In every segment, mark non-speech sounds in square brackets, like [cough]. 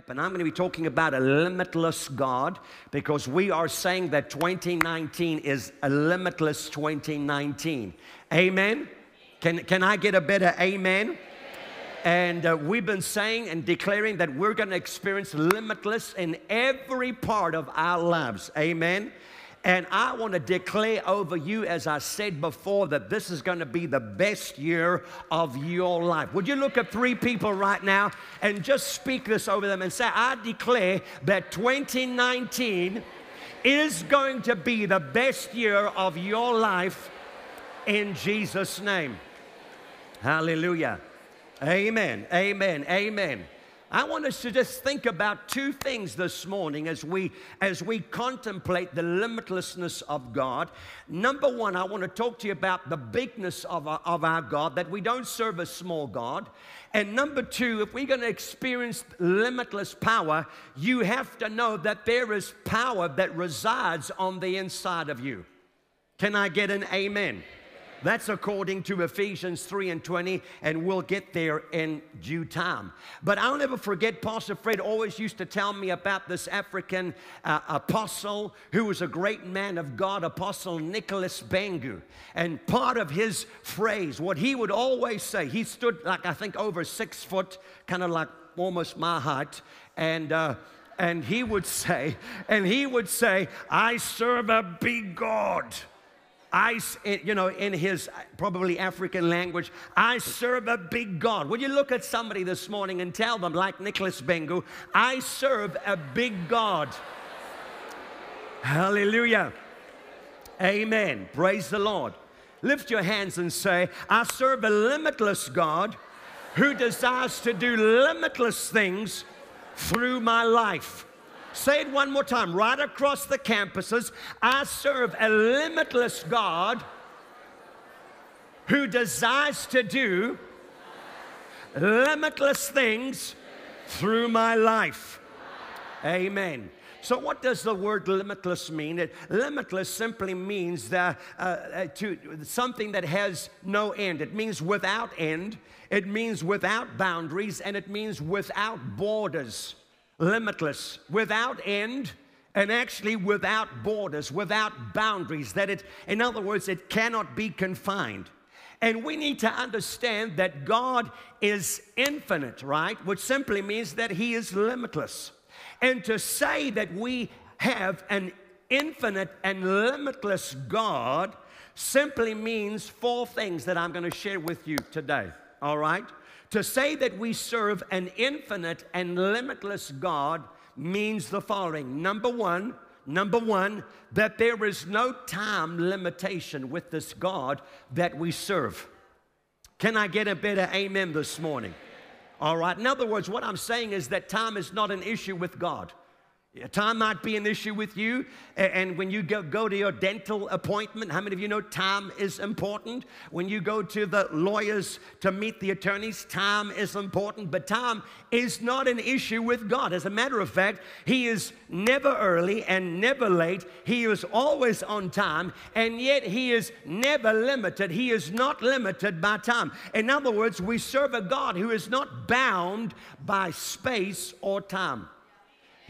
happen. I'm going to be talking about a limitless God because we are saying that 2019 is a limitless 2019. Amen? Can, can I get a better amen? And uh, we've been saying and declaring that we're going to experience limitless in every part of our lives. Amen. And I want to declare over you, as I said before, that this is going to be the best year of your life. Would you look at three people right now and just speak this over them and say, I declare that 2019 is going to be the best year of your life in Jesus' name. Hallelujah. Amen. Amen. Amen. I want us to just think about two things this morning as we as we contemplate the limitlessness of God. Number one, I want to talk to you about the bigness of our, of our God, that we don't serve a small God. And number two, if we're going to experience limitless power, you have to know that there is power that resides on the inside of you. Can I get an amen? That's according to Ephesians 3 and 20, and we'll get there in due time. But I'll never forget, Pastor Fred always used to tell me about this African uh, apostle who was a great man of God, Apostle Nicholas Bhengu. And part of his phrase, what he would always say, he stood like I think over six foot, kind of like almost my height, and uh, and he would [laughs] say, and he would say, I serve a big God. I, you know, in his uh, probably African language, I serve a big God. Will you look at somebody this morning and tell them, like Nicholas Bhengu, I serve a big God? Hallelujah. Amen. Praise the Lord. Lift your hands and say, I serve a limitless God who desires to do limitless things through my life. Say it one more time, right across the campuses. I serve a limitless God who desires to do limitless things through my life. Amen. So, what does the word limitless mean? It, limitless simply means that, uh, uh, to something that has no end. It means without end, it means without boundaries, and it means without borders limitless, without end, and actually without borders, without boundaries. That it, in other words, it cannot be confined. And we need to understand that God is infinite, right? Which simply means that He is limitless. And to say that we have an infinite and limitless God simply means four things that I'm going to share with you today, all right? To say that we serve an infinite and limitless God means the following. Number one, number one, that there is no time limitation with this God that we serve. Can I get a better amen this morning? All right. In other words, what I'm saying is that time is not an issue with God. Time might be an issue with you. And when you go, go, to your dental appointment, how many of you know time is important? When you go to the lawyers to meet the attorneys, time is important. But time is not an issue with God. As a matter of fact, He is never early and never late. He is always on time. And yet He is never limited. He is not limited by time. In other words, we serve a God who is not bound by space or time.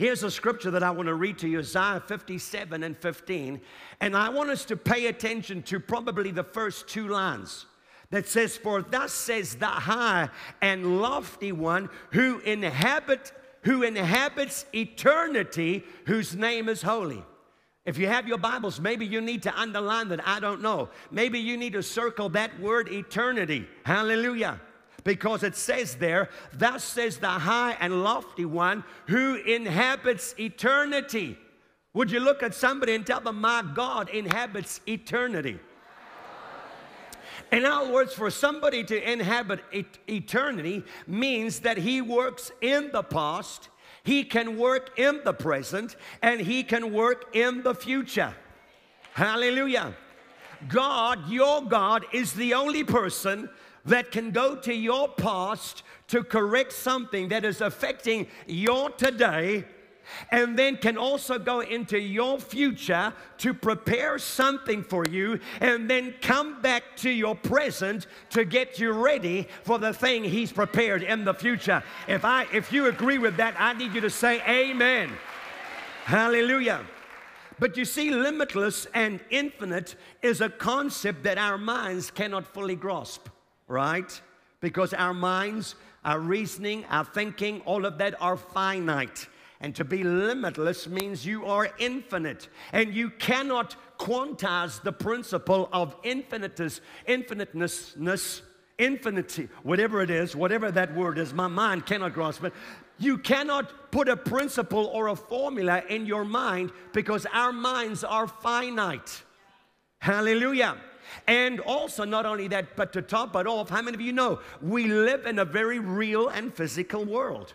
Here's a scripture that I want to read to you Isaiah 57 and 15. And I want us to pay attention to probably the first two lines that says, For thus says the high and lofty one who inhabit who inhabits eternity, whose name is holy. If you have your Bibles, maybe you need to underline that. I don't know. Maybe you need to circle that word eternity. Hallelujah because it says there, Thus says the high and lofty one who inhabits eternity. Would you look at somebody and tell them, My God inhabits eternity? In other words, for somebody to inhabit et- eternity means that he works in the past, he can work in the present, and he can work in the future. Hallelujah. God, your God, is the only person that can go to your past to correct something that is affecting your today and then can also go into your future to prepare something for you and then come back to your present to get you ready for the thing he's prepared in the future. If I if you agree with that, I need you to say amen. Hallelujah. But you see, limitless and infinite is a concept that our minds cannot fully grasp, right? Because our minds, our reasoning, our thinking, all of that are finite. And to be limitless means you are infinite. And you cannot quantize the principle of infiniteness, infiniteness, infinity, whatever it is, whatever that word is, my mind cannot grasp it. You cannot put a principle or a formula in your mind because our minds are finite. Hallelujah. And also, not only that, but to top it off, how many of you know we live in a very real and physical world?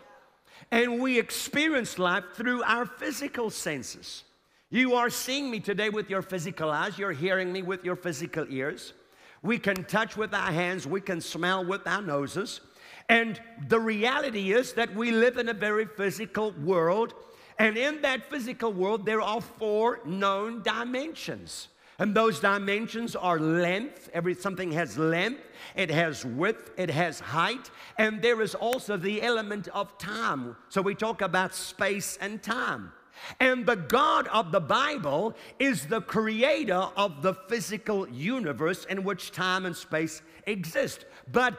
And we experience life through our physical senses. You are seeing me today with your physical eyes, you're hearing me with your physical ears. We can touch with our hands, we can smell with our noses. And the reality is that we live in a very physical world. And in that physical world, there are four known dimensions. And those dimensions are length, every something has length, it has width, it has height, and there is also the element of time. So we talk about space and time. And the God of the Bible is the creator of the physical universe in which time and space exist. But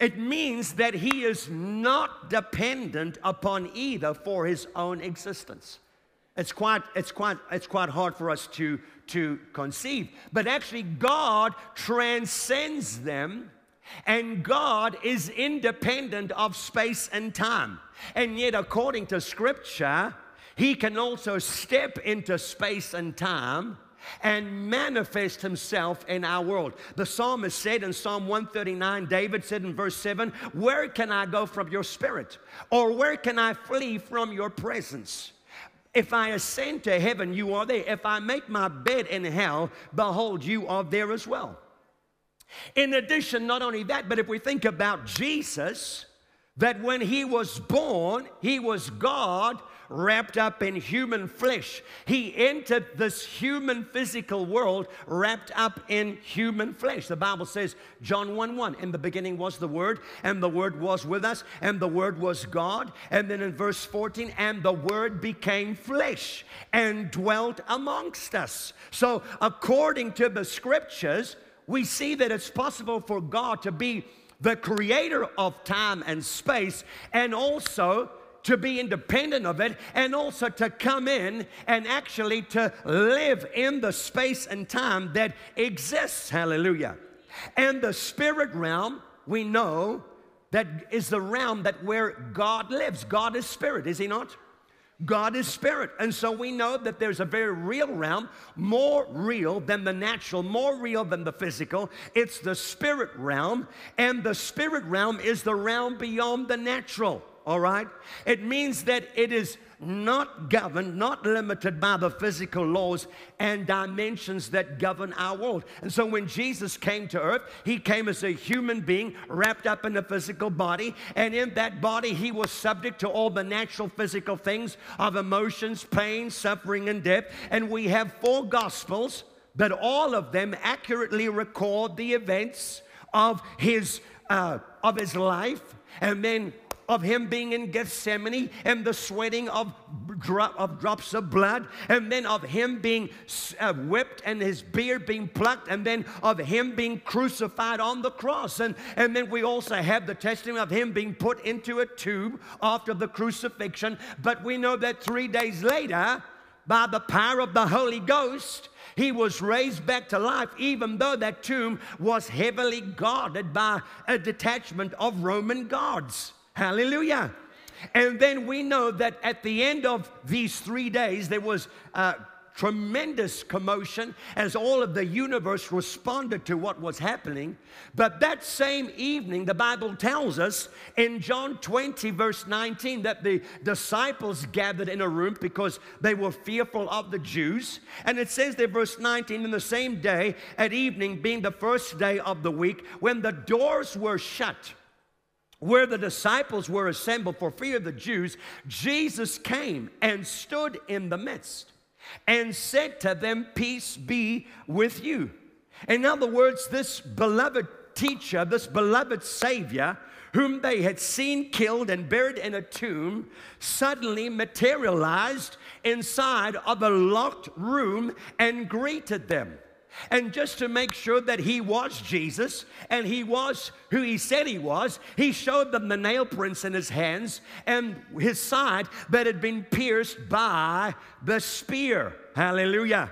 it means that he is not dependent upon either for his own existence. It's quite, it's quite, it's quite hard for us to, to conceive. But actually, God transcends them, and God is independent of space and time. And yet, according to Scripture, He can also step into space and time and manifest himself in our world. The psalmist said in Psalm 139, David said in verse 7, Where can I go from your spirit? Or where can I flee from your presence? If I ascend to heaven, you are there. If I make my bed in hell, behold, you are there as well. In addition, not only that, but if we think about Jesus, that when he was born, he was God wrapped up in human flesh. He entered this human physical world wrapped up in human flesh. The Bible says, John 1 1, in the beginning was the Word, and the Word was with us, and the Word was God. And then in verse 14, and the Word became flesh and dwelt amongst us. So, according to the scriptures, we see that it's possible for God to be the creator of time and space and also to be independent of it and also to come in and actually to live in the space and time that exists. Hallelujah. And the spirit realm, we know that is the realm that where God lives. God is spirit, is he not? God is spirit. And so we know that there's a very real realm, more real than the natural, more real than the physical. It's the spirit realm, and the spirit realm is the realm beyond the natural all right? It means that it is not governed, not limited by the physical laws and dimensions that govern our world. And so when Jesus came to earth, he came as a human being wrapped up in a physical body. And in that body, he was subject to all the natural physical things of emotions, pain, suffering, and death. And we have four gospels, but all of them accurately record the events of his, uh, of his life. And then of him being in Gethsemane and the sweating of, drop, of drops of blood, and then of him being uh, whipped and his beard being plucked, and then of him being crucified on the cross. And, and then we also have the testimony of him being put into a tube after the crucifixion. But we know that three days later, by the power of the Holy Ghost, he was raised back to life, even though that tomb was heavily guarded by a detachment of Roman guards. Hallelujah. And then we know that at the end of these three days, there was a tremendous commotion as all of the universe responded to what was happening. But that same evening, the Bible tells us in John 20, verse 19, that the disciples gathered in a room because they were fearful of the Jews. And it says there, verse 19, in the same day at evening, being the first day of the week, when the doors were shut, where the disciples were assembled for fear of the Jews, Jesus came and stood in the midst and said to them, Peace be with you. In other words, this beloved teacher, this beloved Savior, whom they had seen killed and buried in a tomb, suddenly materialized inside of a locked room and greeted them. And just to make sure that he was Jesus and he was who he said he was, he showed them the nail prints in his hands and his side that had been pierced by the spear. Hallelujah.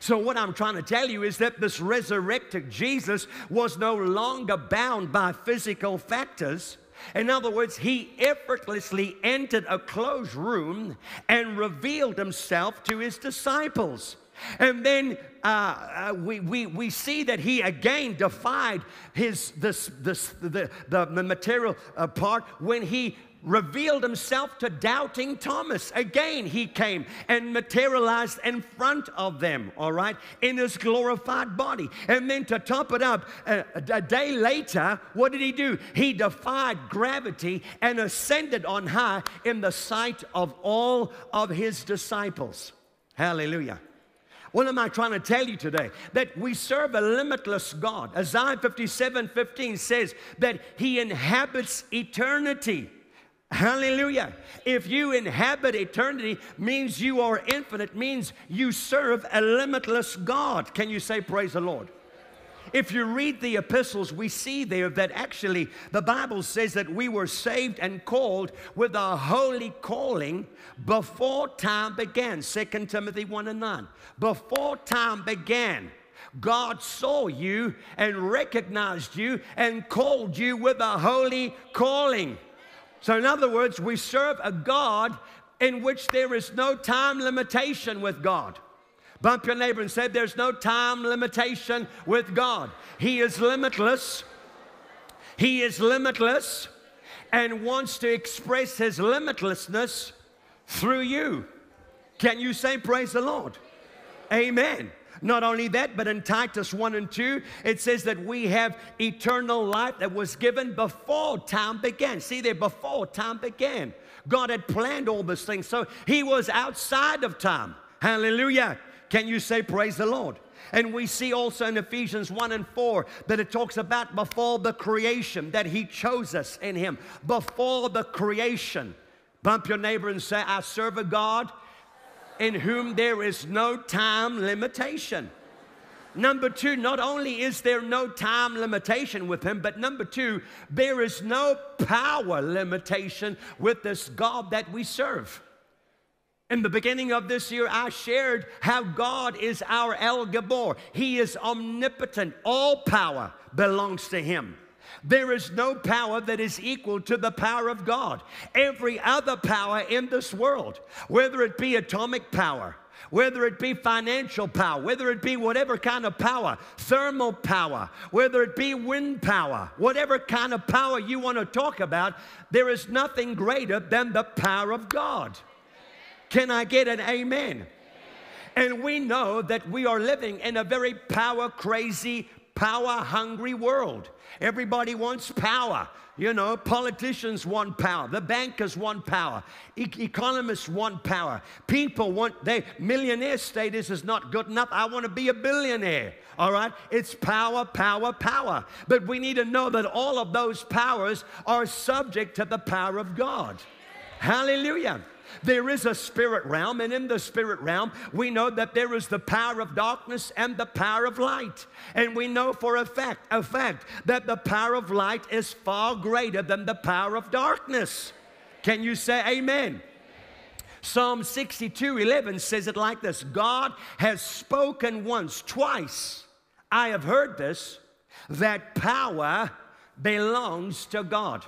So, what I'm trying to tell you is that this resurrected Jesus was no longer bound by physical factors. In other words, he effortlessly entered a closed room and revealed himself to his disciples. And then uh, uh, we, we, we see that he again defied his, this, this, the, the, the material uh, part when he revealed himself to doubting Thomas. Again, he came and materialized in front of them, all right, in his glorified body. And then to top it up, a, a, day later, what did he do? He defied gravity and ascended on high in the sight of all of his disciples. Hallelujah. What am I trying to tell you today? That we serve a limitless God. Isaiah 57 15 says that He inhabits eternity. Hallelujah. If you inhabit eternity, means you are infinite, means you serve a limitless God. Can you say, Praise the Lord? If you read the epistles, we see there that actually the Bible says that we were saved and called with a holy calling before time began. 2 Timothy 1 and 9. Before time began, God saw you and recognized you and called you with a holy calling. So, in other words, we serve a God in which there is no time limitation with God. Bump your neighbor and say, There's no time limitation with God. He is limitless. He is limitless and wants to express His limitlessness through you. Can you say, Praise the Lord? Amen. Not only that, but in Titus 1 and 2, it says that we have eternal life that was given before time began. See there, before time began. God had planned all these things. So he was outside of time. Hallelujah. Can you say, Praise the Lord? And we see also in Ephesians 1 and 4 that it talks about before the creation, that He chose us in Him. Before the creation. Bump your neighbor and say, I serve a God in whom there is no time limitation. Number two, not only is there no time limitation with him, but number two, there is no power limitation with this God that we serve. In the beginning of this year, I shared how God is our El Gibbor. He is omnipotent, all power belongs to him. There is no power that is equal to the power of God. Every other power in this world, whether it be atomic power, whether it be financial power, whether it be whatever kind of power, thermal power, whether it be wind power, whatever kind of power you want to talk about, there is nothing greater than the power of God. Can I get an amen? And we know that we are living in a very power crazy, power hungry world. Everybody wants power. You know, politicians want power. The bankers want power. E- economists want power. People want, they, millionaire status is not good enough. I want to be a billionaire. All right? It's power, power, power. But we need to know that all of those powers are subject to the power of God. Hallelujah. There is a spirit realm, and in the spirit realm, we know that there is the power of darkness and the power of light. And we know for a fact, a fact that the power of light is far greater than the power of darkness. Can you say amen? Psalm 62 11 says it like this God has spoken once, twice. I have heard this, that power belongs to God.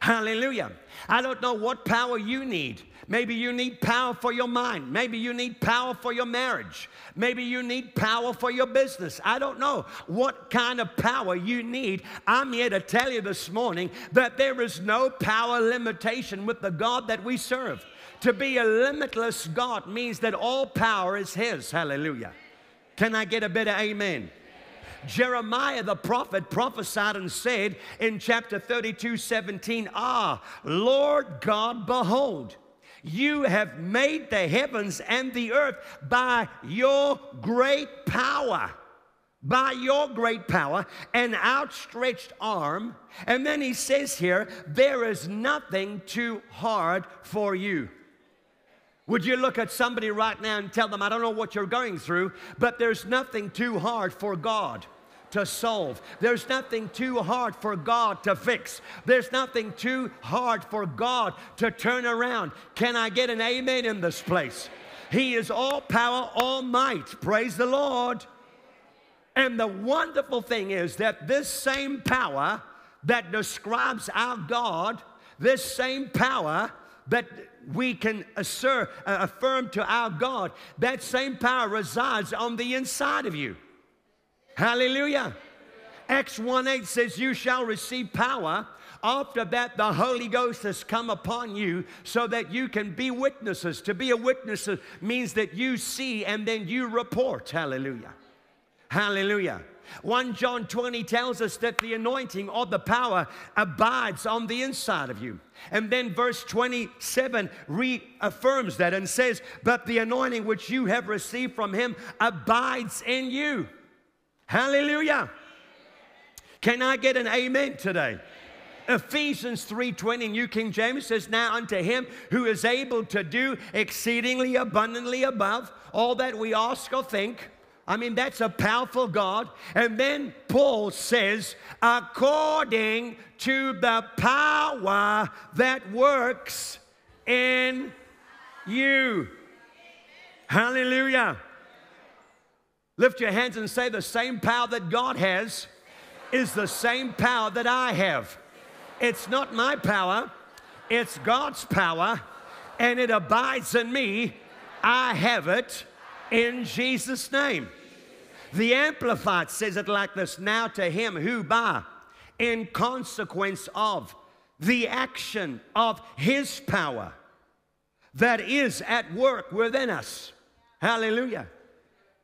Hallelujah. I don't know what power you need. Maybe you need power for your mind. Maybe you need power for your marriage. Maybe you need power for your business. I don't know what kind of power you need. I'm here to tell you this morning that there is no power limitation with the God that we serve. To be a limitless God means that all power is His. Hallelujah. Can I get a better amen? Jeremiah the prophet prophesied and said in chapter 32 17, Ah, Lord God, behold, you have made the heavens and the earth by your great power. By your great power and outstretched arm. And then he says here, there is nothing too hard for you. Would you look at somebody right now and tell them, I don't know what you're going through, but there's nothing too hard for God to solve. There's nothing too hard for God to fix. There's nothing too hard for God to turn around. Can I get an amen in this place? He is all power, all might. Praise the Lord. And the wonderful thing is that this same power that describes our God, this same power that we can assert, uh, affirm to our God, that same power resides on the inside of you. Hallelujah. Acts 1 8 says, You shall receive power. After that, the Holy Ghost has come upon you so that you can be witnesses. To be a witness means that you see and then you report. Hallelujah. Hallelujah. 1 John 20 tells us that the anointing or the power abides on the inside of you. And then verse 27 reaffirms that and says, But the anointing which you have received from him abides in you. Hallelujah. Can I get an amen today? Ephesians 3:20 New King James says now unto him who is able to do exceedingly abundantly above all that we ask or think I mean, that's a powerful God. And then Paul says, according to the power that works in you. Hallelujah. Lift your hands and say, the same power that God has is the same power that I have. It's not my power, it's God's power, and it abides in me. I have it in Jesus' name. The Amplified says it like this Now to him who, by, in consequence of the action of his power that is at work within us. Hallelujah.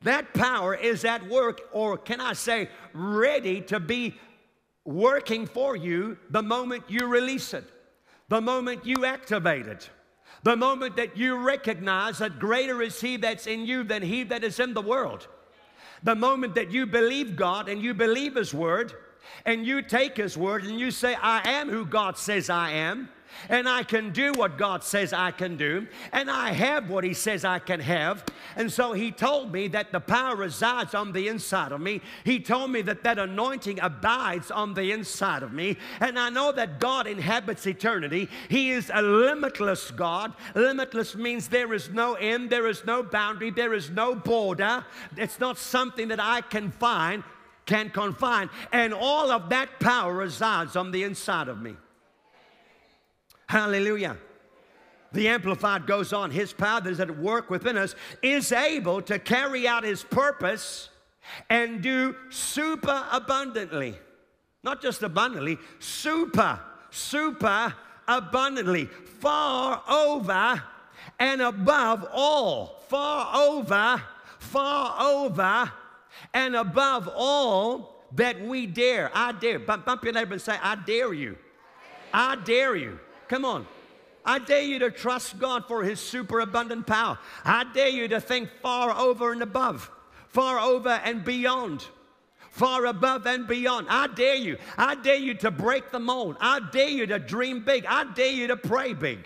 That power is at work, or can I say, ready to be working for you the moment you release it, the moment you activate it, the moment that you recognize that greater is He that's in you than He that is in the world. The moment that you believe God and you believe His Word, and you take His Word and you say, I am who God says I am, and I can do what God says I can do, and I have what He says I can have. And so He told me that the power resides on the inside of me. He told me that that anointing abides on the inside of me, and I know that God inhabits eternity. He is a limitless God. Limitless means there is no end, there is no boundary, there is no border. It's not something that I can find, can confine, and all of that power resides on the inside of me. Hallelujah. The Amplified goes on, His power that is at work within us is able to carry out His purpose and do super abundantly. Not just abundantly, super, super abundantly, far over and above all, far over, far over and above all that we dare. I dare. Bump, your neighbor and say, I dare you. I dare you. Come on. I dare you to trust God for His superabundant power. I dare you to think far over and above, far over and beyond, far above and beyond. I dare you. I dare you to break the mold. I dare you to dream big. I dare you to pray big.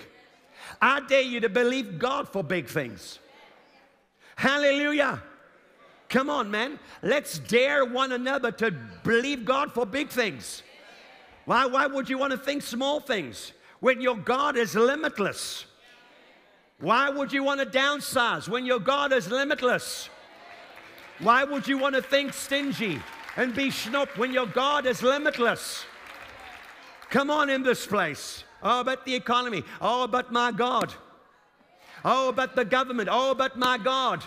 I dare you to believe God for big things. Hallelujah. Come on, man. Let's dare one another to believe God for big things. Why, why would you want to think small things? When your God is limitless? Why would you want to downsize when your God is limitless? Why would you want to think stingy and be schnoop when your God is limitless? Come on in this place. Oh, but the economy. Oh, but my God. Oh, but the government. Oh, but my God.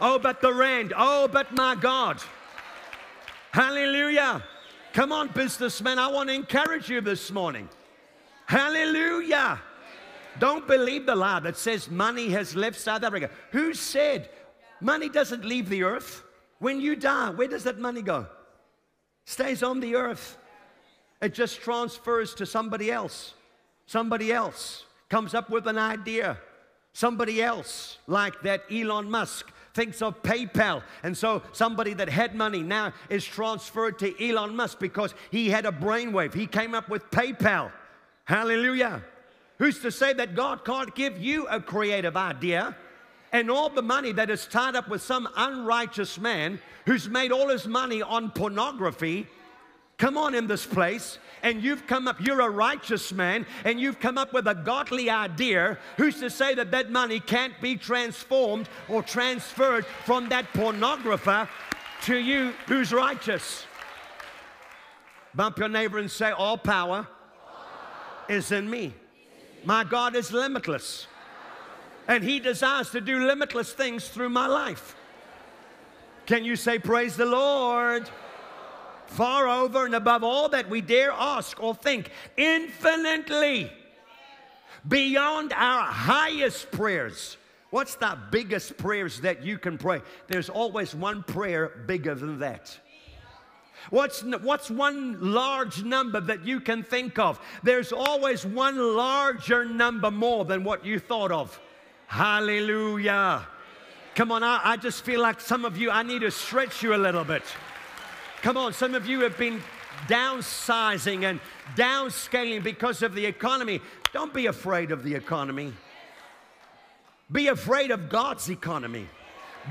Oh, but the rand. Oh, but my God. Hallelujah. Come on, businessmen. I want to encourage you this morning. Hallelujah. Don't believe the lie that says money has left South Africa. Who said money doesn't leave the earth? When you die, where does that money go? Stays on the earth. It just transfers to somebody else. Somebody else comes up with an idea. Somebody else, like that Elon Musk, thinks of PayPal. And so somebody that had money now is transferred to Elon Musk because he had a brainwave. He came up with PayPal. Hallelujah. Who's to say that God can't give you a creative idea? And all the money that is tied up with some unrighteous man who's made all his money on pornography come on in this place and you've come up, you're a righteous man, and you've come up with a godly idea, who's to say that that money can't be transformed or transferred from that pornographer to you who's righteous? Bump your neighbor and say, All power is in me. My God is limitless. And He desires to do limitless things through my life. Can you say, Praise the Lord? far over and above all that we dare ask or think, infinitely beyond our highest prayers. What's the biggest prayers that you can pray? There's always one prayer bigger than that. What's, what's one large number that you can think of? There's always one larger number more than what you thought of. Hallelujah. Come on, I, I just feel like some of you, I need to stretch you a little bit. Come on, some of you have been downsizing and downscaling because of the economy. Don't be afraid of the economy. Be afraid of God's economy.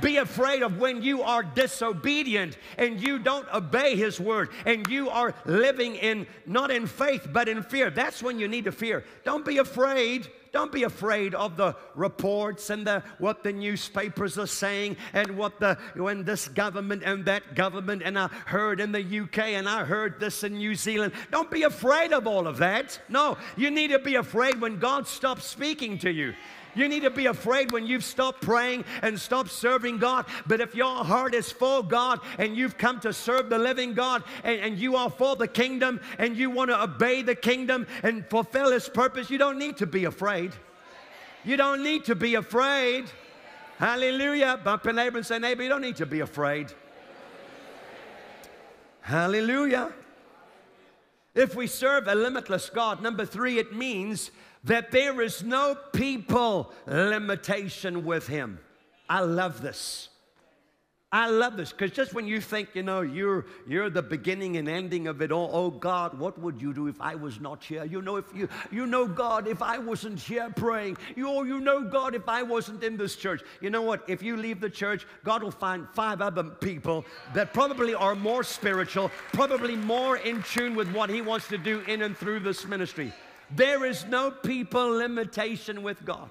Be afraid of when you are disobedient and you don't obey His word and you are living in not in faith but in fear. That's when you need to fear. Don't be afraid. Don't be afraid of the reports and the, what the newspapers are saying and what the when this government and that government and I heard in the UK and I heard this in New Zealand. Don't be afraid of all of that. No, you need to be afraid when God stops speaking to you. You need to be afraid when you've stopped praying and stopped serving God. But if your heart is for God and you've come to serve the living God and, and you are for the kingdom and you want to obey the kingdom and fulfill His purpose, you don't need to be afraid. You don't need to be afraid. Hallelujah. Bump your neighbor and say, neighbor, you don't need to be afraid. Hallelujah. If we serve a limitless God, number three, it means that there is no people limitation with him. I love this. I love this because just when you think, you know, you're, you're the beginning and ending of it all, oh God, what would you do if I was not here? You know, if you, you know, God, if I wasn't here praying, you, oh, you know, God, if I wasn't in this church. You know what? If you leave the church, God will find five other people that probably are more spiritual, probably more in tune with what He wants to do in and through this ministry. There is no people limitation with God.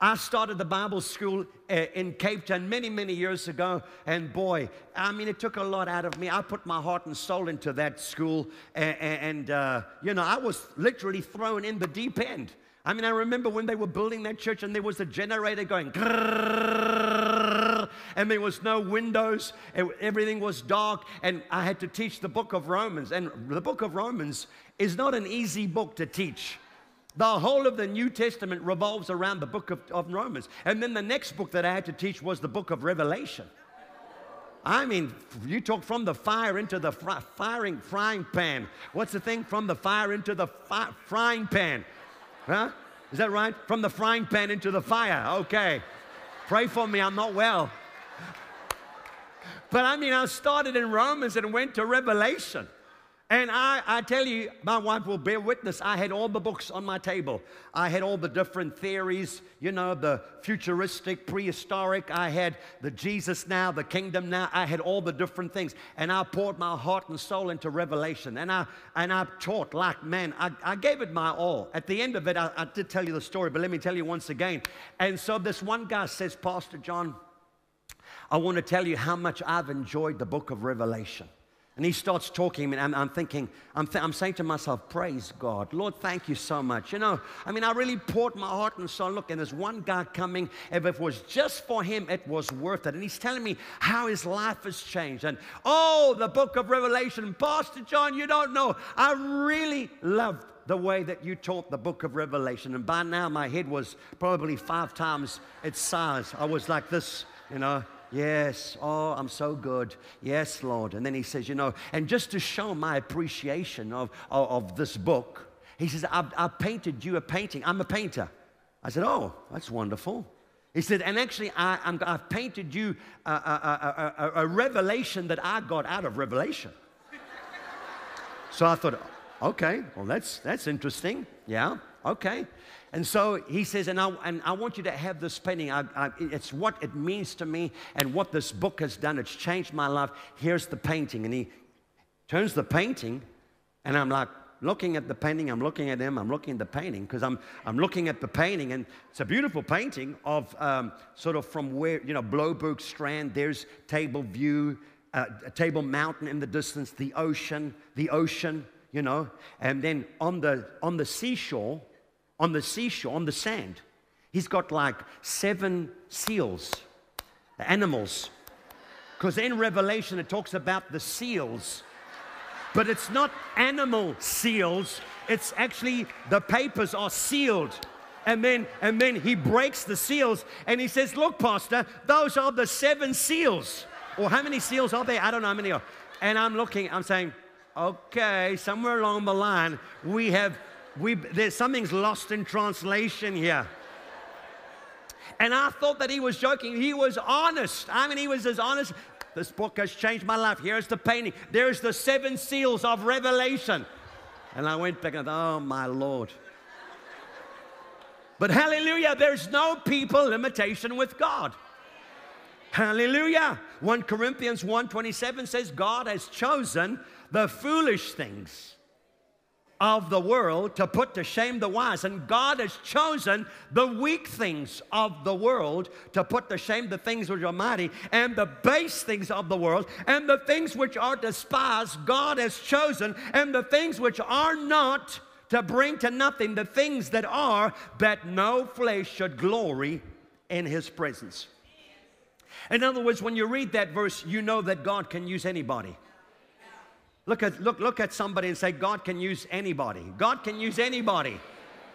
I started the Bible school uh, in Cape Town many, many years ago, and boy, I mean, it took a lot out of me. I put my heart and soul into that school, and, and uh, you know, I was literally thrown in the deep end. I mean, I remember when they were building that church, and there was a generator going, and there was no windows, and everything was dark, and I had to teach the book of Romans. And the book of Romans is not an easy book to teach. The whole of the New Testament revolves around the book of, of, Romans. And then the next book that I had to teach was the book of Revelation. I mean, you talk from the fire into the fr- firing frying pan. What's the thing? From the fire into the fi- frying pan. Huh? Is that right? From the frying pan into the fire. Okay. Pray for me, I'm not well. But I mean, I started in Romans and went to Revelation. And I, I tell you, my wife will bear witness. I had all the books on my table. I had all the different theories, you know, the futuristic, prehistoric. I had the Jesus now, the kingdom now. I had all the different things. And I poured my heart and soul into Revelation. And I, and I taught like, man, I, I gave it my all. At the end of it, I, I did tell you the story, but let me tell you once again. And so this one guy says, Pastor John, I want to tell you how much I've enjoyed the book of Revelation. And he starts talking, and I'm, I'm thinking, I'm, th- I'm, saying to myself, Praise God. Lord, thank you so much. You know, I mean, I really poured my heart and soul. Look, and there's one guy coming. If it was just for him, it was worth it. And he's telling me how his life has changed. And oh, the book of Revelation. Pastor John, you don't know. I really loved the way that you taught the book of Revelation. And by now, my head was probably five times its size. I was like this, you know. Yes. Oh, I'm so good. Yes, Lord. And then he says, You know, and just to show my appreciation of, of, of this book, he says, I've, I've painted you a painting. I'm a painter. I said, Oh, that's wonderful. He said, and actually, I, I've painted you a a, a, a, a, revelation that I got out of Revelation. so I thought, okay, well, that's, that's interesting. Yeah, okay. And so he says, and I, and I want you to have this painting. I, I, it's what it means to me and what this book has done. It's changed my life. Here's the painting. And he turns the painting, and I'm like, looking at the painting, I'm looking at him, I'm looking at the painting, because I'm, I'm looking at the painting, and it's a beautiful painting of um, sort of from where, you know, Blouberg Strand, there's Table View, uh, Table Mountain in the distance, the ocean, the ocean, you know, and then on the, on the seashore, on the seashore, on the sand, he's got like seven seals, animals. Because in Revelation it talks about the seals but it's not animal seals, it's actually the papers are sealed. And then, and then he breaks the seals and he says, Look, Pastor, those are the seven seals. Or how many seals are there? I don't know how many are. And I'm looking, I'm saying, okay, somewhere along the line, we have, we, there's something's lost in translation here. And I thought that he was joking. He was honest. I mean, he was as honest. This book has changed my life. Here's the painting. There's the seven seals of Revelation. And I went back and oh my Lord. But hallelujah, there's no people limitation with God. Hallelujah. 1 Corinthians 1:27 says God has chosen the foolish things of the world to put to shame the wise. And God has chosen the weak things of the world to put to shame the things which are mighty, and the base things of the world, and the things which are despised, God has chosen, and the things which are not to bring to nothing the things that are, that no flesh should glory in his presence. In other words, when you read that verse, you know that God can use anybody. Look at, look, look at somebody and say, God can use anybody. God can use anybody.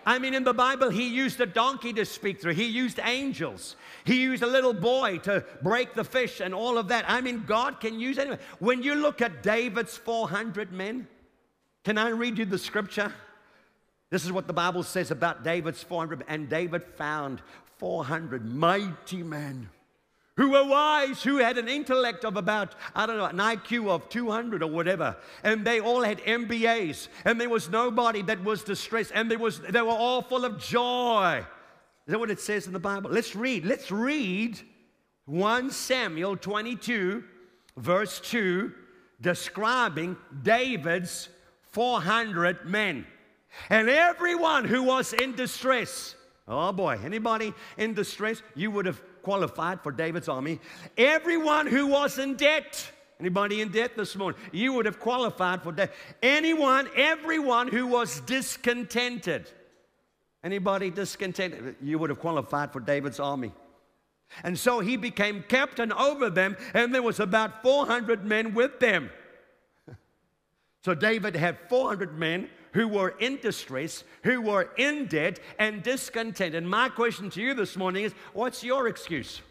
I mean, in the Bible, he used a donkey to speak through. He used angels. He used a little boy to break the fish and all of that. I mean, God can use anyone. When you look at David's 400 men, can I read you the scripture? This is what the Bible says about David's 400. And David found 400 mighty men who were wise, who had an intellect of about, I don't know, an IQ of 200 or whatever. And they all had MBAs. And there was nobody that was distressed. And there was, they were all full of joy. Is that what it says in the Bible? Let's read. Let's read 1 Samuel 22, verse 2, describing David's 400 men. And everyone who was in distress, oh boy, anybody in distress, you would have qualified for David's army. Everyone who was in debt, anybody in debt this morning, you would have qualified for debt. Anyone, everyone who was discontented, anybody discontented, you would have qualified for David's army. And so he became captain over them, and there was about 400 men with them. [laughs] So David had 400 men who were in distress, who were in debt and discontent. And my question to you this morning is what's your excuse?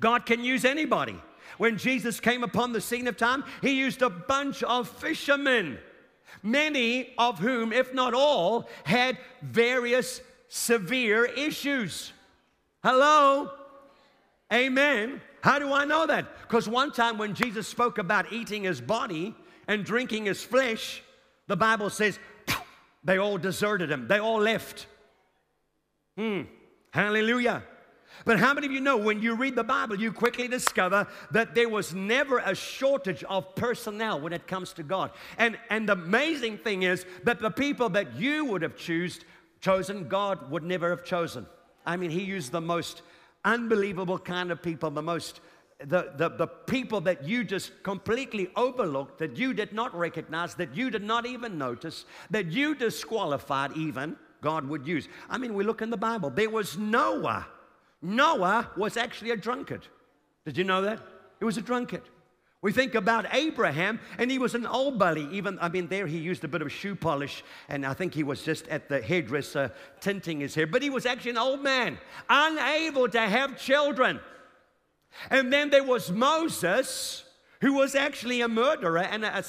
God can use anybody. When Jesus came upon the scene of time, he used a bunch of fishermen, many of whom, if not all, had various severe issues. Hello? Amen. How do I know that? Because one time when Jesus spoke about eating his body and drinking his flesh, the Bible says they all deserted him, they all left. Hmm. Hallelujah. But how many of you know when you read the Bible, you quickly discover that there was never a shortage of personnel when it comes to God? And, and the amazing thing is that the people that you would have choose, chosen, God would never have chosen. I mean, He used the most unbelievable kind of people, the most the, the, the people that you just completely overlooked, that you did not recognize, that you did not even notice, that you disqualified even, God would use. I mean, we look in the Bible. There was Noah. Noah was actually a drunkard. Did you know that? He was a drunkard. We think about Abraham, and he was an old bully. Even, I mean, there he used a bit of shoe polish, and I think he was just at the hairdresser tinting his hair. But he was actually an old man, unable to have children. And then there was Moses, who was actually a murderer and a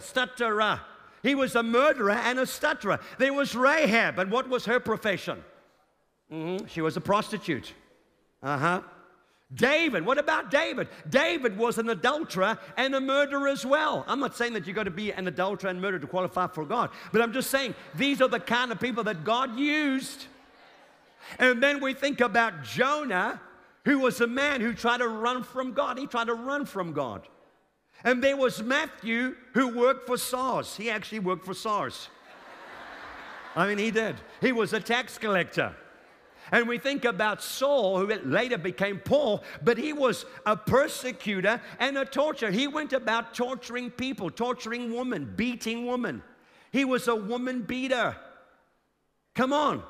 stutterer. He was a murderer and a stutterer. There was Rahab, and what was her profession? Mm-hmm. She was a prostitute. Uh huh. David, what about David? David was an adulterer and a murderer as well. I'm not saying that you've got to be an adulterer and murderer to qualify for God, but I'm just saying these are the kind of people that God used. And then we think about Jonah, who was a man who tried to run from God. He tried to run from God. And there was Matthew, who worked for SARS. He actually worked for SARS. I mean, he did. He was a tax collector. And we think about Saul, who later became Paul, but he was a persecutor and a torturer. He went about torturing people, torturing women, beating women. He was a woman beater. Come on.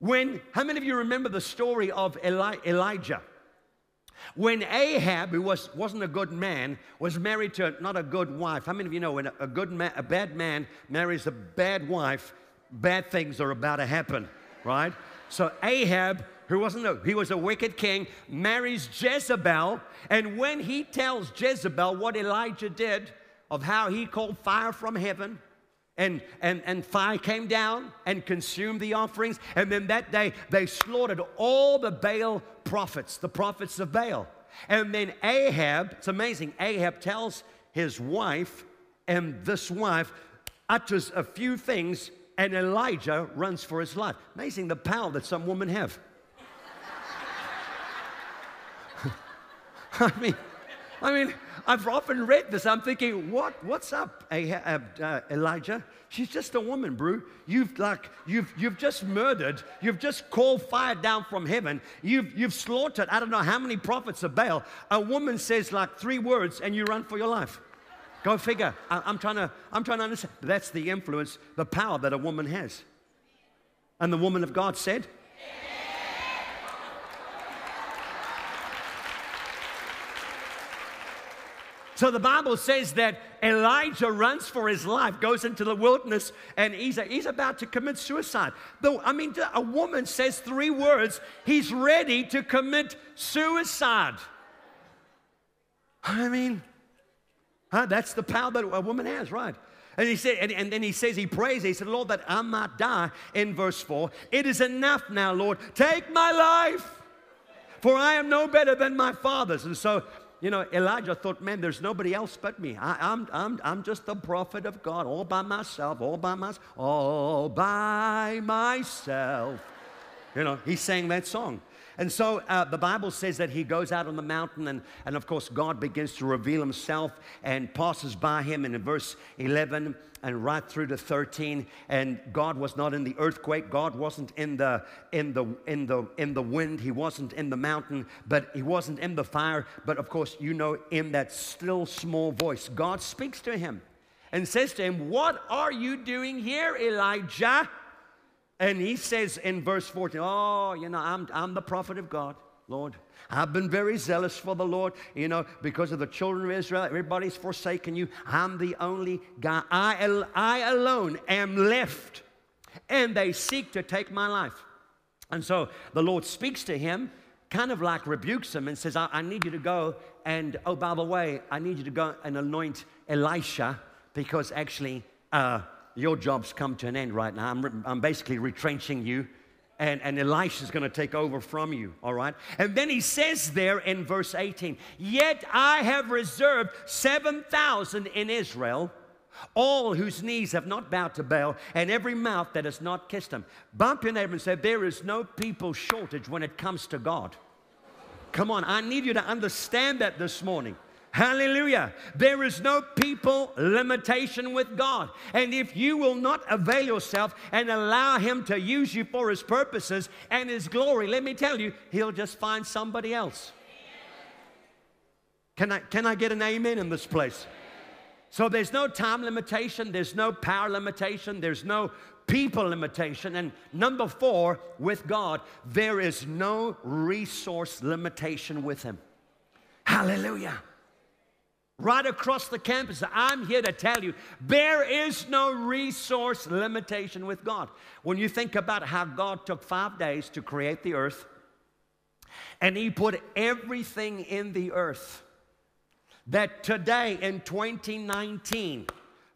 When, how many of you remember the story of Eli, Elijah? When Ahab, who was, wasn't a good man, was married to not a good wife, how many of you know when a, good man, a bad man marries a bad wife, bad things are about to happen, right? So Ahab, who wasn't a, he was a wicked king, marries Jezebel, and when he tells Jezebel what Elijah did, of how he called fire from heaven, and, and, and fire came down and consumed the offerings. And then that day, they slaughtered all the Baal prophets, the prophets of Baal. And then Ahab, it's amazing, Ahab tells his wife, and this wife utters a few things and Elijah runs for his life. Amazing the power that some women have. [laughs] I mean, I mean, I've often read this. I'm thinking, what, what's up, uh, Elijah? She's just a woman, bro. You've like, you've, you've just murdered. You've just called fire down from heaven. You've, you've slaughtered. I don't know how many prophets of Baal. A woman says like three words, and you run for your life. Go figure. I, am trying to, I'm trying to understand. That's the influence, the power that a woman has. And the woman of God said, So the Bible says that Elijah runs for his life, goes into the wilderness, and he's, he's about to commit suicide. Though, I mean, a woman says three words, he's ready to commit suicide. I mean, Huh? That's the power that a woman has, right? And he said, and, and then he says, he prays, he said, Lord, that I might die in verse 4. It is enough now, Lord. Take my life, for I am no better than my fathers. And so, you know, Elijah thought, man, there's nobody else but me. I, am I'm, I'm, I'm just the prophet of God, all by myself, all by myself, all by myself. You know, he sang that song. And so uh, the Bible says that he goes out on the mountain, and, and of course, God begins to reveal himself and passes by him. And in verse 11 and right through to 13, and God was not in the earthquake, God wasn't in the, in the, in the, in the wind, he wasn't in the mountain, but he wasn't in the fire. But of course, you know, in that still small voice, God speaks to him and says to him, What are you doing here, Elijah? And he says in verse 14, Oh, you know, I'm, I'm the prophet of God, Lord. I've been very zealous for the Lord, you know, because of the children of Israel. Everybody's forsaken you. I'm the only guy. I, I alone am left. And they seek to take my life. And so the Lord speaks to him, kind of like rebukes him, and says, I, I need you to go. And oh, by the way, I need you to go and anoint Elisha because actually, uh, your job's come to an end right now. I'm, I'm basically retrenching you, and, and Elisha's going to take over from you, all right? And then he says there in verse 18, Yet I have reserved 7,000 in Israel, all whose knees have not bowed to Baal, and every mouth that has not kissed him. Bump your neighbor and say, There is no people shortage when it comes to God. Come on, I need you to understand that this morning. Hallelujah. There is no people limitation with God. And if you will not avail yourself and allow Him to use you for His purposes and His glory, let me tell you, He'll just find somebody else. Can I, can I get an amen in this place? So there's no time limitation, there's no power limitation, there's no people limitation. And number four, with God, there is no resource limitation with Him. Hallelujah. Right across the campus. I'm here to tell you there is no resource limitation with God. When you think about how God took five days to create the earth, and He put everything in the earth that today in 2019,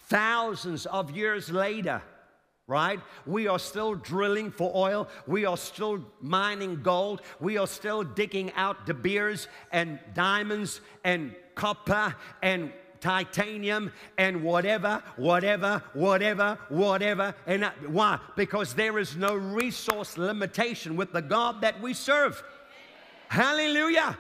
thousands of years later, right? We are still drilling for oil. We are still mining gold. We are still digging out De Beers and diamonds and copper and titanium and whatever, whatever, whatever, whatever. And why? Because there is no resource limitation with the God that we serve. Hallelujah.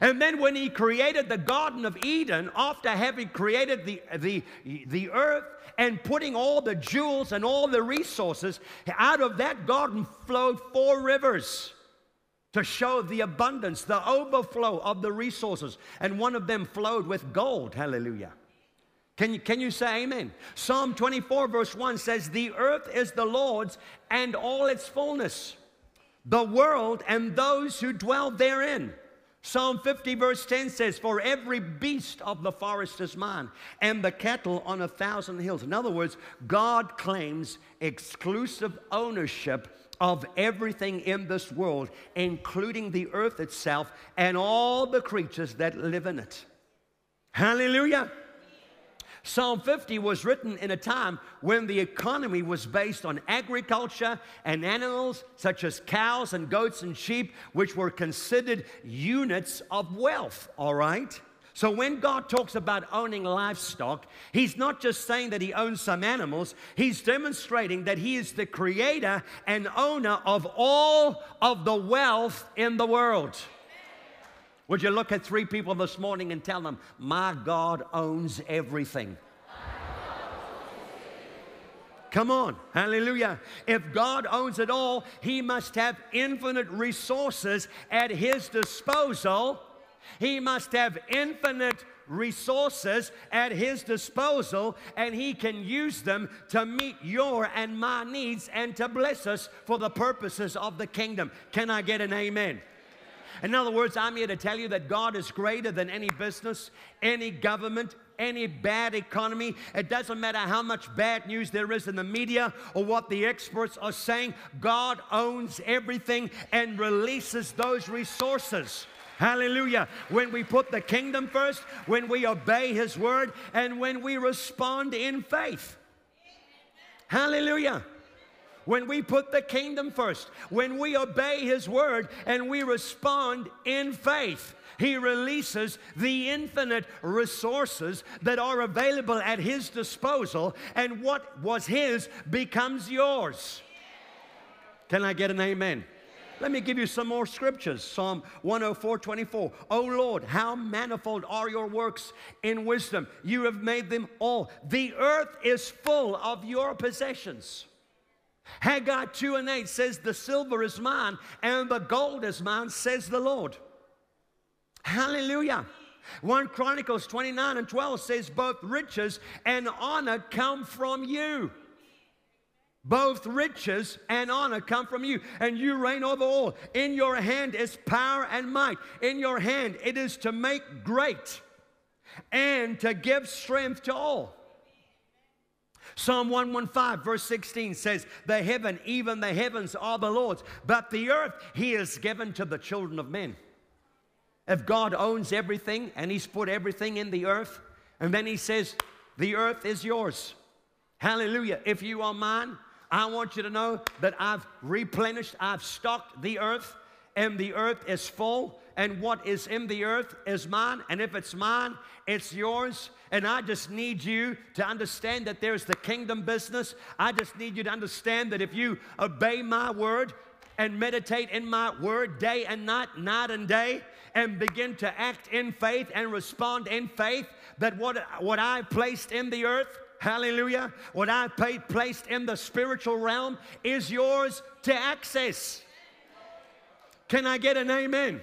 And then when he created the Garden of Eden, after having created the, the, the earth and putting all the jewels and all the resources, out of that garden flowed four rivers to show the abundance, the overflow of the resources. And one of them flowed with gold. Hallelujah. Can you, can you say amen? Psalm 24, verse 1 says, The earth is the Lord's and all its fullness, the world and those who dwell therein. Psalm 50, verse 10 says, For every beast of the forest is mine, and the cattle on a thousand hills. In other words, God claims exclusive ownership of everything in this world, including the earth itself and all the creatures that live in it. Hallelujah. Psalm 50 was written in a time when the economy was based on agriculture and animals such as cows and goats and sheep, which were considered units of wealth, all right? So when God talks about owning livestock, He's not just saying that He owns some animals, He's demonstrating that He is the creator and owner of all of the wealth in the world. Would you look at three people this morning and tell them, My God owns everything? Come on, hallelujah. If God owns it all, He must have infinite resources at His disposal. He must have infinite resources at His disposal, and He can use them to meet your and my needs and to bless us for the purposes of the kingdom. Can I get an amen? In other words, I'm here to tell you that God is greater than any business, any government, any bad economy. It doesn't matter how much bad news there is in the media or what the experts are saying. God owns everything and releases those resources. Hallelujah. When we put the kingdom first, when we obey His word, and when we respond in faith. Hallelujah when we put the kingdom first, when we obey His word and we respond in faith. He releases the infinite resources that are available at His disposal, and what was His becomes yours. Can I get an amen? Let me give you some more scriptures. Psalm 104 24. Oh Lord, how manifold are your works in wisdom. You have made them all. The earth is full of your possessions. Haggai 2 and 8 says, The silver is mine and the gold is mine, says the Lord. Hallelujah. 1 Chronicles 29 and 12 says, Both riches and honor come from you. Both riches and honor come from you, and you reign over all. In your hand is power and might. In your hand it is to make great and to give strength to all. Psalm 115, verse 16 says, The heaven, even the heavens, are the Lord's, but the earth he has given to the children of men. If God owns everything and he's put everything in the earth, and then he says, The earth is yours. Hallelujah. If you are mine, I want you to know that I've replenished, I've stocked the earth, and the earth is full, and what is in the earth is mine, and if it's mine, it's yours. And I just need you to understand that there's the kingdom business. I just need you to understand that if you obey my word and meditate in my word day and night, night and day, and begin to act in faith and respond in faith, that what, what I placed in the earth, hallelujah, what I placed in the spiritual realm is yours to access. Can I get an amen?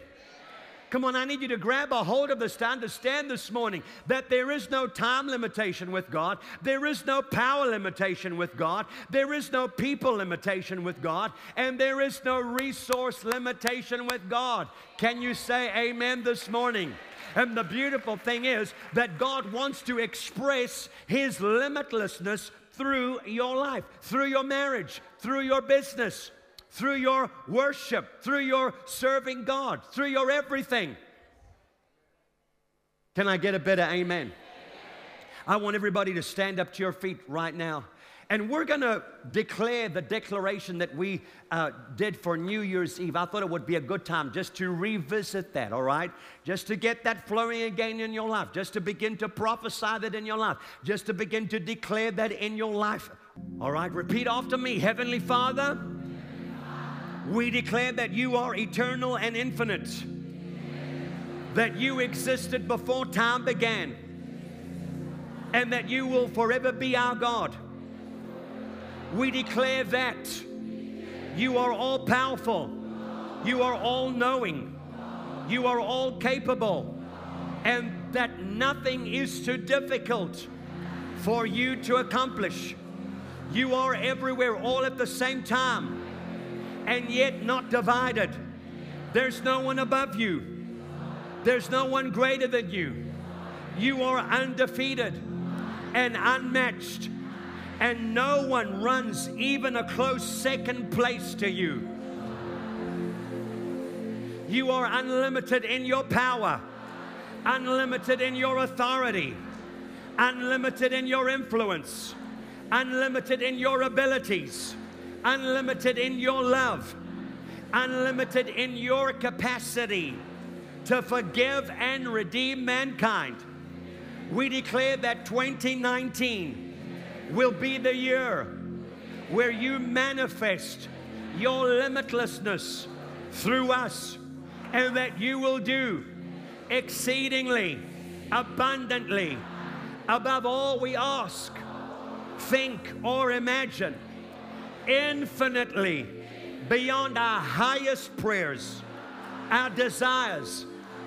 Come on, I need you to grab a hold of this to understand this morning that there is no time limitation with God, there is no power limitation with God, there is no people limitation with God, and there is no resource limitation with God. Can you say amen this morning? And the beautiful thing is that God wants to express His limitlessness through your life, through your marriage, through your business, through your worship, through your serving God, through your everything. Can I get a better amen? I want everybody to stand up to your feet right now. And we're going to declare the declaration that we uh, did for New Year's Eve. I thought it would be a good time just to revisit that, all right? Just to get that flowing again in your life, just to begin to prophesy that in your life, just to begin to declare that in your life. All right, repeat after me Heavenly Father, we declare that you are eternal and infinite, that you existed before time began, and that you will forever be our God. We declare that you are all powerful, you are all knowing, you are all capable, and that nothing is too difficult for you to accomplish. You are everywhere all at the same time and yet not divided. There's no one above you, there's no one greater than you. You are undefeated and unmatched and no one runs even a close second place to you. You are unlimited in your power, unlimited in your authority, unlimited in your influence, unlimited in your abilities, unlimited in your love, unlimited in your capacity to forgive and redeem mankind. We declare that 2019 will be the year where you manifest your limitlessness through us and that you will do exceedingly, abundantly, above all we ask, think, or imagine, infinitely beyond our highest prayers, our desires,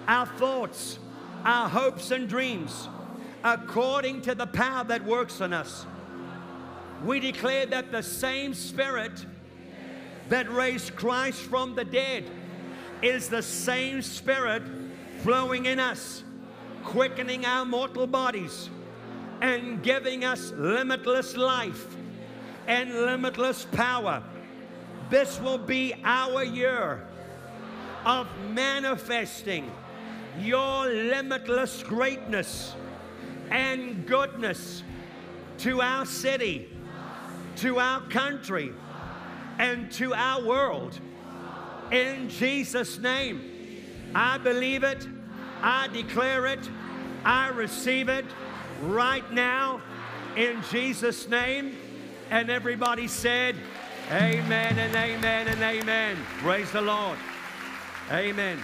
our thoughts, our hopes and dreams, according to the power that works in us we declare that the same Spirit that raised Christ from the dead is the same Spirit flowing in us, quickening our mortal bodies and giving us limitless life and limitless power. This will be our year of manifesting your limitless greatness and goodness to our city to our country and to our world. In Jesus' name, I believe it, I declare it, I receive it right now in Jesus' name. And everybody said, Amen and amen and amen. Praise the Lord. Amen.